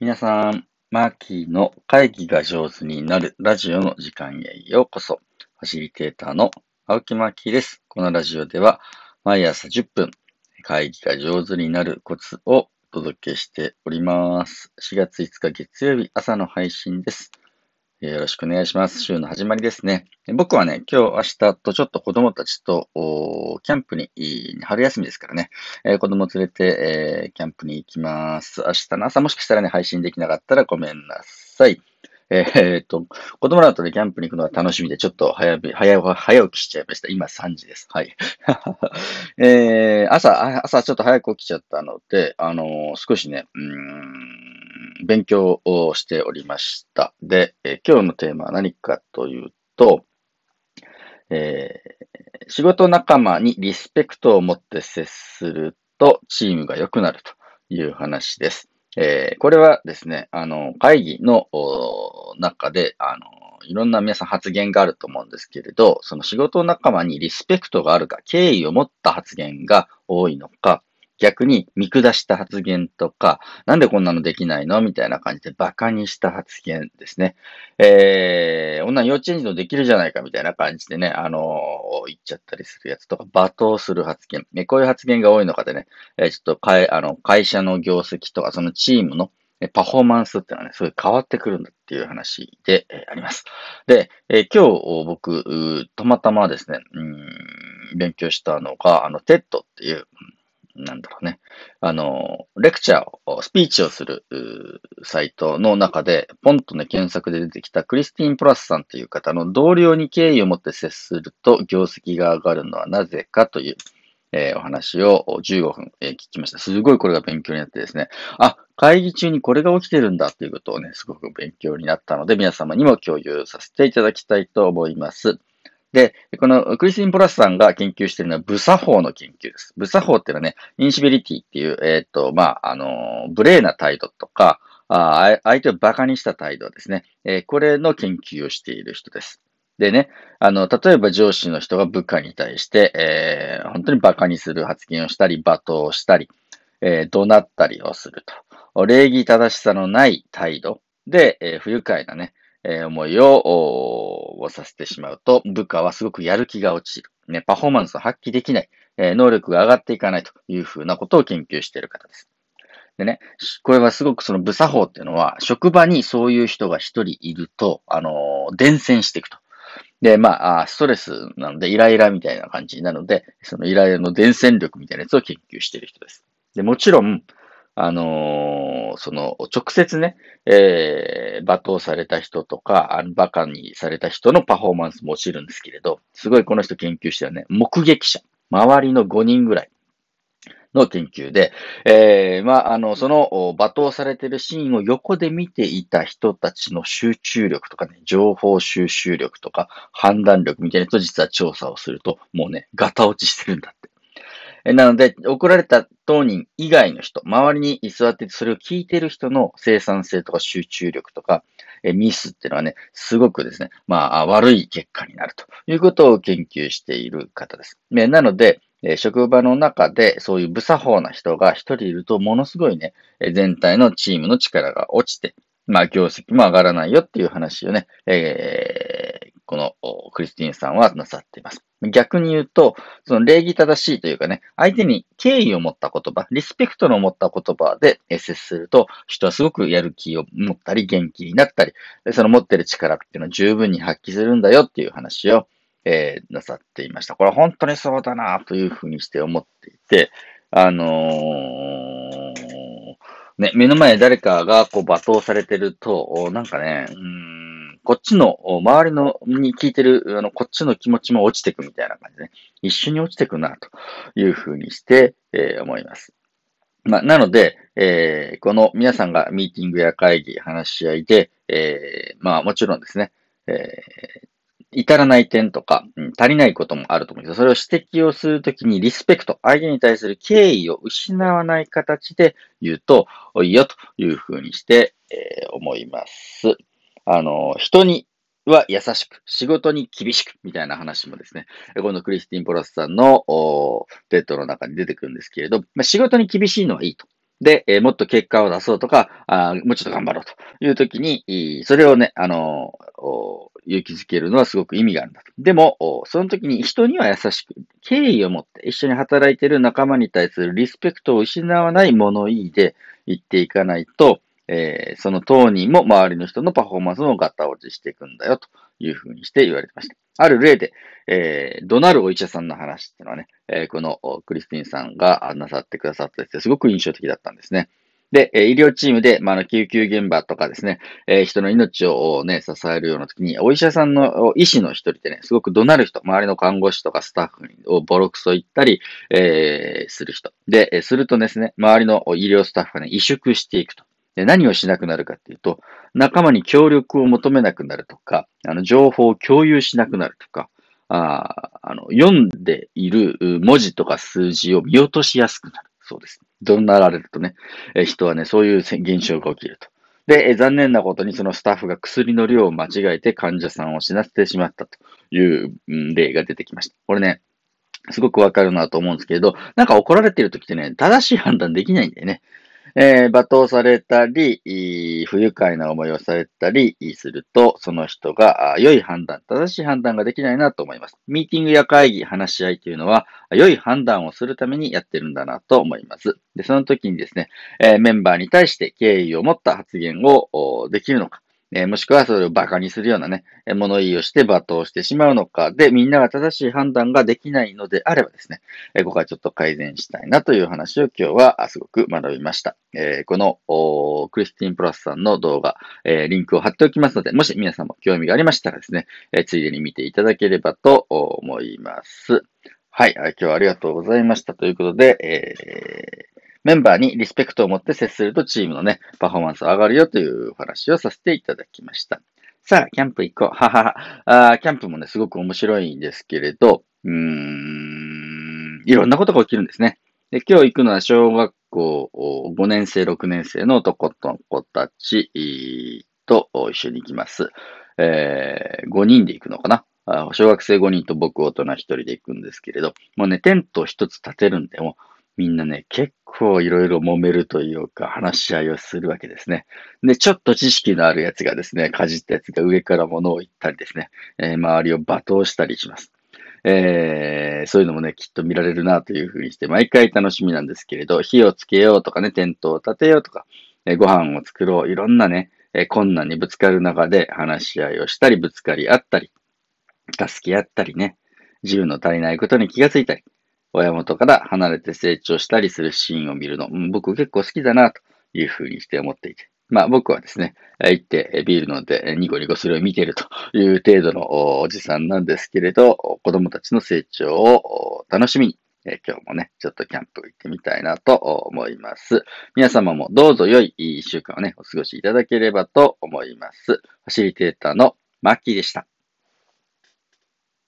皆さん、マーキーの会議が上手になるラジオの時間へようこそ。ファシリテーターの青木マーキーです。このラジオでは毎朝10分会議が上手になるコツをお届けしております。4月5日月曜日朝の配信です。よろしくお願いします。週の始まりですね。僕はね、今日、明日とちょっと子供たちと、キャンプに、春休みですからね、えー、子供連れて、えー、キャンプに行きます。明日の朝もしかしたらね、配信できなかったらごめんなさい。えー、っと、子供らとでキャンプに行くのが楽しみで、ちょっと早早早起きしちゃいました。今3時です。はい。えー、朝、朝ちょっと早く起きちゃったので、あのー、少しね、うん、勉強をしておりました。で、え、今日のテーマは何かというと、えー、仕事仲間にリスペクトを持って接するとチームが良くなるという話です。えー、これはですね、あの、会議の中で、あの、いろんな皆さん発言があると思うんですけれど、その仕事仲間にリスペクトがあるか、敬意を持った発言が多いのか、逆に見下した発言とか、なんでこんなのできないの？みたいな感じで馬鹿にした発言ですね。えー、女幼稚園児のできるじゃないかみたいな感じでね、あのー、言っちゃったりするやつとか、罵倒する発言。ね、こういう発言が多いのかでね、えー、ちょっとかい、あの、会社の業績とか、そのチームのパフォーマンスっていうのはね、すごい変わってくるんだっていう話で、えー、あります。で、えー、今日僕、たまたまですね、うん、勉強したのが、あの、TED っていう、なんだろうね。あの、レクチャーを、スピーチをするサイトの中で、ポンとね、検索で出てきたクリスティン・プラスさんという方の同僚に敬意を持って接すると業績が上がるのはなぜかという、えー、お話を15分、えー、聞きました。すごいこれが勉強になってですね。あ、会議中にこれが起きてるんだということをね、すごく勉強になったので、皆様にも共有させていただきたいと思います。で、このクリスティン・プラスさんが研究しているのは、ブ作法の研究です。ブ作法っていうのはね、インシビリティっていう、えっ、ー、と、まあ、あの、無礼な態度とか、あ相手を馬鹿にした態度ですね。えー、これの研究をしている人です。でね、あの、例えば上司の人が部下に対して、えー、本当に馬鹿にする発言をしたり、罵倒をしたり、えー、怒鳴ったりをすると。礼儀正しさのない態度で、えー、不愉快なね、えー、思いを、をさせてしまうと、部下はすごくやる気が落ちる。ね、パフォーマンスを発揮できない。えー、能力が上がっていかないというふうなことを研究している方です。でね、これはすごくその部作法っていうのは、職場にそういう人が一人いると、あのー、伝染していくと。で、まあ、ストレスなので、イライラみたいな感じなので、そのイライラの伝染力みたいなやつを研究している人です。で、もちろん、あのー、その、直接ね、えー、罵倒された人とか、あの、馬鹿にされた人のパフォーマンスも落ちるんですけれど、すごいこの人研究してはね、目撃者、周りの5人ぐらいの研究で、えー、まあ、あの、その罵倒されてるシーンを横で見ていた人たちの集中力とかね、情報収集力とか判断力みたいなやつを実は調査をすると、もうね、ガタ落ちしてるんだ。なので、送られた当人以外の人、周りに居座ってそれを聞いてる人の生産性とか集中力とか、えミスっていうのはね、すごくですね、まあ、悪い結果になるということを研究している方です。ね、なので、え職場の中でそういう無作法な人が一人いると、ものすごいね、全体のチームの力が落ちて、まあ、業績も上がらないよっていう話をね、えー、このクリスティンさんはなさっています。逆に言うと、その礼儀正しいというかね、相手に敬意を持った言葉、リスペクトの持った言葉で接すると、人はすごくやる気を持ったり、元気になったり、その持ってる力っていうのを十分に発揮するんだよっていう話を、えー、なさっていました。これは本当にそうだなというふうにして思っていて、あのー、ね、目の前で誰かがこう罵倒されてると、なんかね、うんこっちの、周りのに聞いてる、あの、こっちの気持ちも落ちてくみたいな感じでね、一緒に落ちてくな、というふうにして、えー、思います。まあ、なので、えー、この皆さんがミーティングや会議、話し合いで、えー、まあ、もちろんですね、えー、至らない点とか、足りないこともあると思うんですそれを指摘をするときにリスペクト、相手に対する敬意を失わない形で言うといいよというふうにして、え、思います。あの、人には優しく、仕事に厳しく、みたいな話もですね、このクリスティン・ポラスさんのデッドの中に出てくるんですけれど、まあ、仕事に厳しいのはいいと。で、えー、もっと結果を出そうとか、あもうちょっと頑張ろうという時に、それをね、あの勇気づけるのはすごく意味があるんだと。でも、その時に人には優しく、敬意を持って一緒に働いている仲間に対するリスペクトを失わない物言いで言っていかないと、えー、その当人も周りの人のパフォーマンスのガタ落ちしていくんだよというふうにして言われてました。ある例で、えー、怒鳴るお医者さんの話っていうのはね、えー、このクリスティンさんがなさってくださったやつすごく印象的だったんですね。で、え医療チームで、まあ、の救急現場とかですね、えー、人の命をね、支えるような時に、お医者さんの医師の一人でね、すごく怒鳴る人、周りの看護師とかスタッフをボロクソ言ったり、えー、する人。で、するとですね、周りの医療スタッフがね、萎縮していくと。何をしなくなるかっていうと、仲間に協力を求めなくなるとか、あの、情報を共有しなくなるとか、ああの、読んでいる文字とか数字を見落としやすくなる。そうです。怒鳴られるとね、え人はね、そういう現象が起きると。で、残念なことにそのスタッフが薬の量を間違えて患者さんを死なせてしまったという例が出てきました。これね、すごくわかるなと思うんですけれど、なんか怒られてる時ってね、正しい判断できないんだよね。えー、罵倒されたり、不愉快な思いをされたりすると、その人が良い判断、正しい判断ができないなと思います。ミーティングや会議、話し合いというのは、良い判断をするためにやってるんだなと思います。で、その時にですね、えー、メンバーに対して敬意を持った発言をできるのか、え、もしくはそれを馬鹿にするようなね、物言いをして罵倒してしまうのかで、みんなが正しい判断ができないのであればですね、え、ここはちょっと改善したいなという話を今日はすごく学びました。え、このクリスティンプラスさんの動画、え、リンクを貼っておきますので、もし皆さんも興味がありましたらですね、え、ついでに見ていただければと思います。はい、今日はありがとうございました。ということで、えーメンバーにリスペクトを持って接するとチームのね、パフォーマンス上がるよというお話をさせていただきました。さあ、キャンプ行こう。ははは。あキャンプもね、すごく面白いんですけれど、うーん、いろんなことが起きるんですね。で、今日行くのは小学校5年生、6年生の男の子たちと一緒に行きます。えー、5人で行くのかな小学生5人と僕大人1人で行くんですけれど、もうね、テント1つ立てるんで、もみんなね、結構いろいろ揉めるというか、話し合いをするわけですね。で、ちょっと知識のあるやつがですね、かじったやつが上から物を言ったりですね、えー、周りを罵倒したりします。えー、そういうのもね、きっと見られるなというふうにして、毎回楽しみなんですけれど、火をつけようとかね、テントを立てようとか、えー、ご飯を作ろう、いろんなね、え、困難にぶつかる中で話し合いをしたり、ぶつかり合ったり、助け合ったりね、自分の足りないことに気がついたり、親元から離れて成長したりするシーンを見るの、僕結構好きだなというふうにして思っていて。まあ僕はですね、行ってビール飲んでニコニコそれを見てるという程度のおじさんなんですけれど、子供たちの成長を楽しみに、今日もね、ちょっとキャンプ行ってみたいなと思います。皆様もどうぞ良い一週間をね、お過ごしいただければと思います。ファシリテーターのマッキーでした。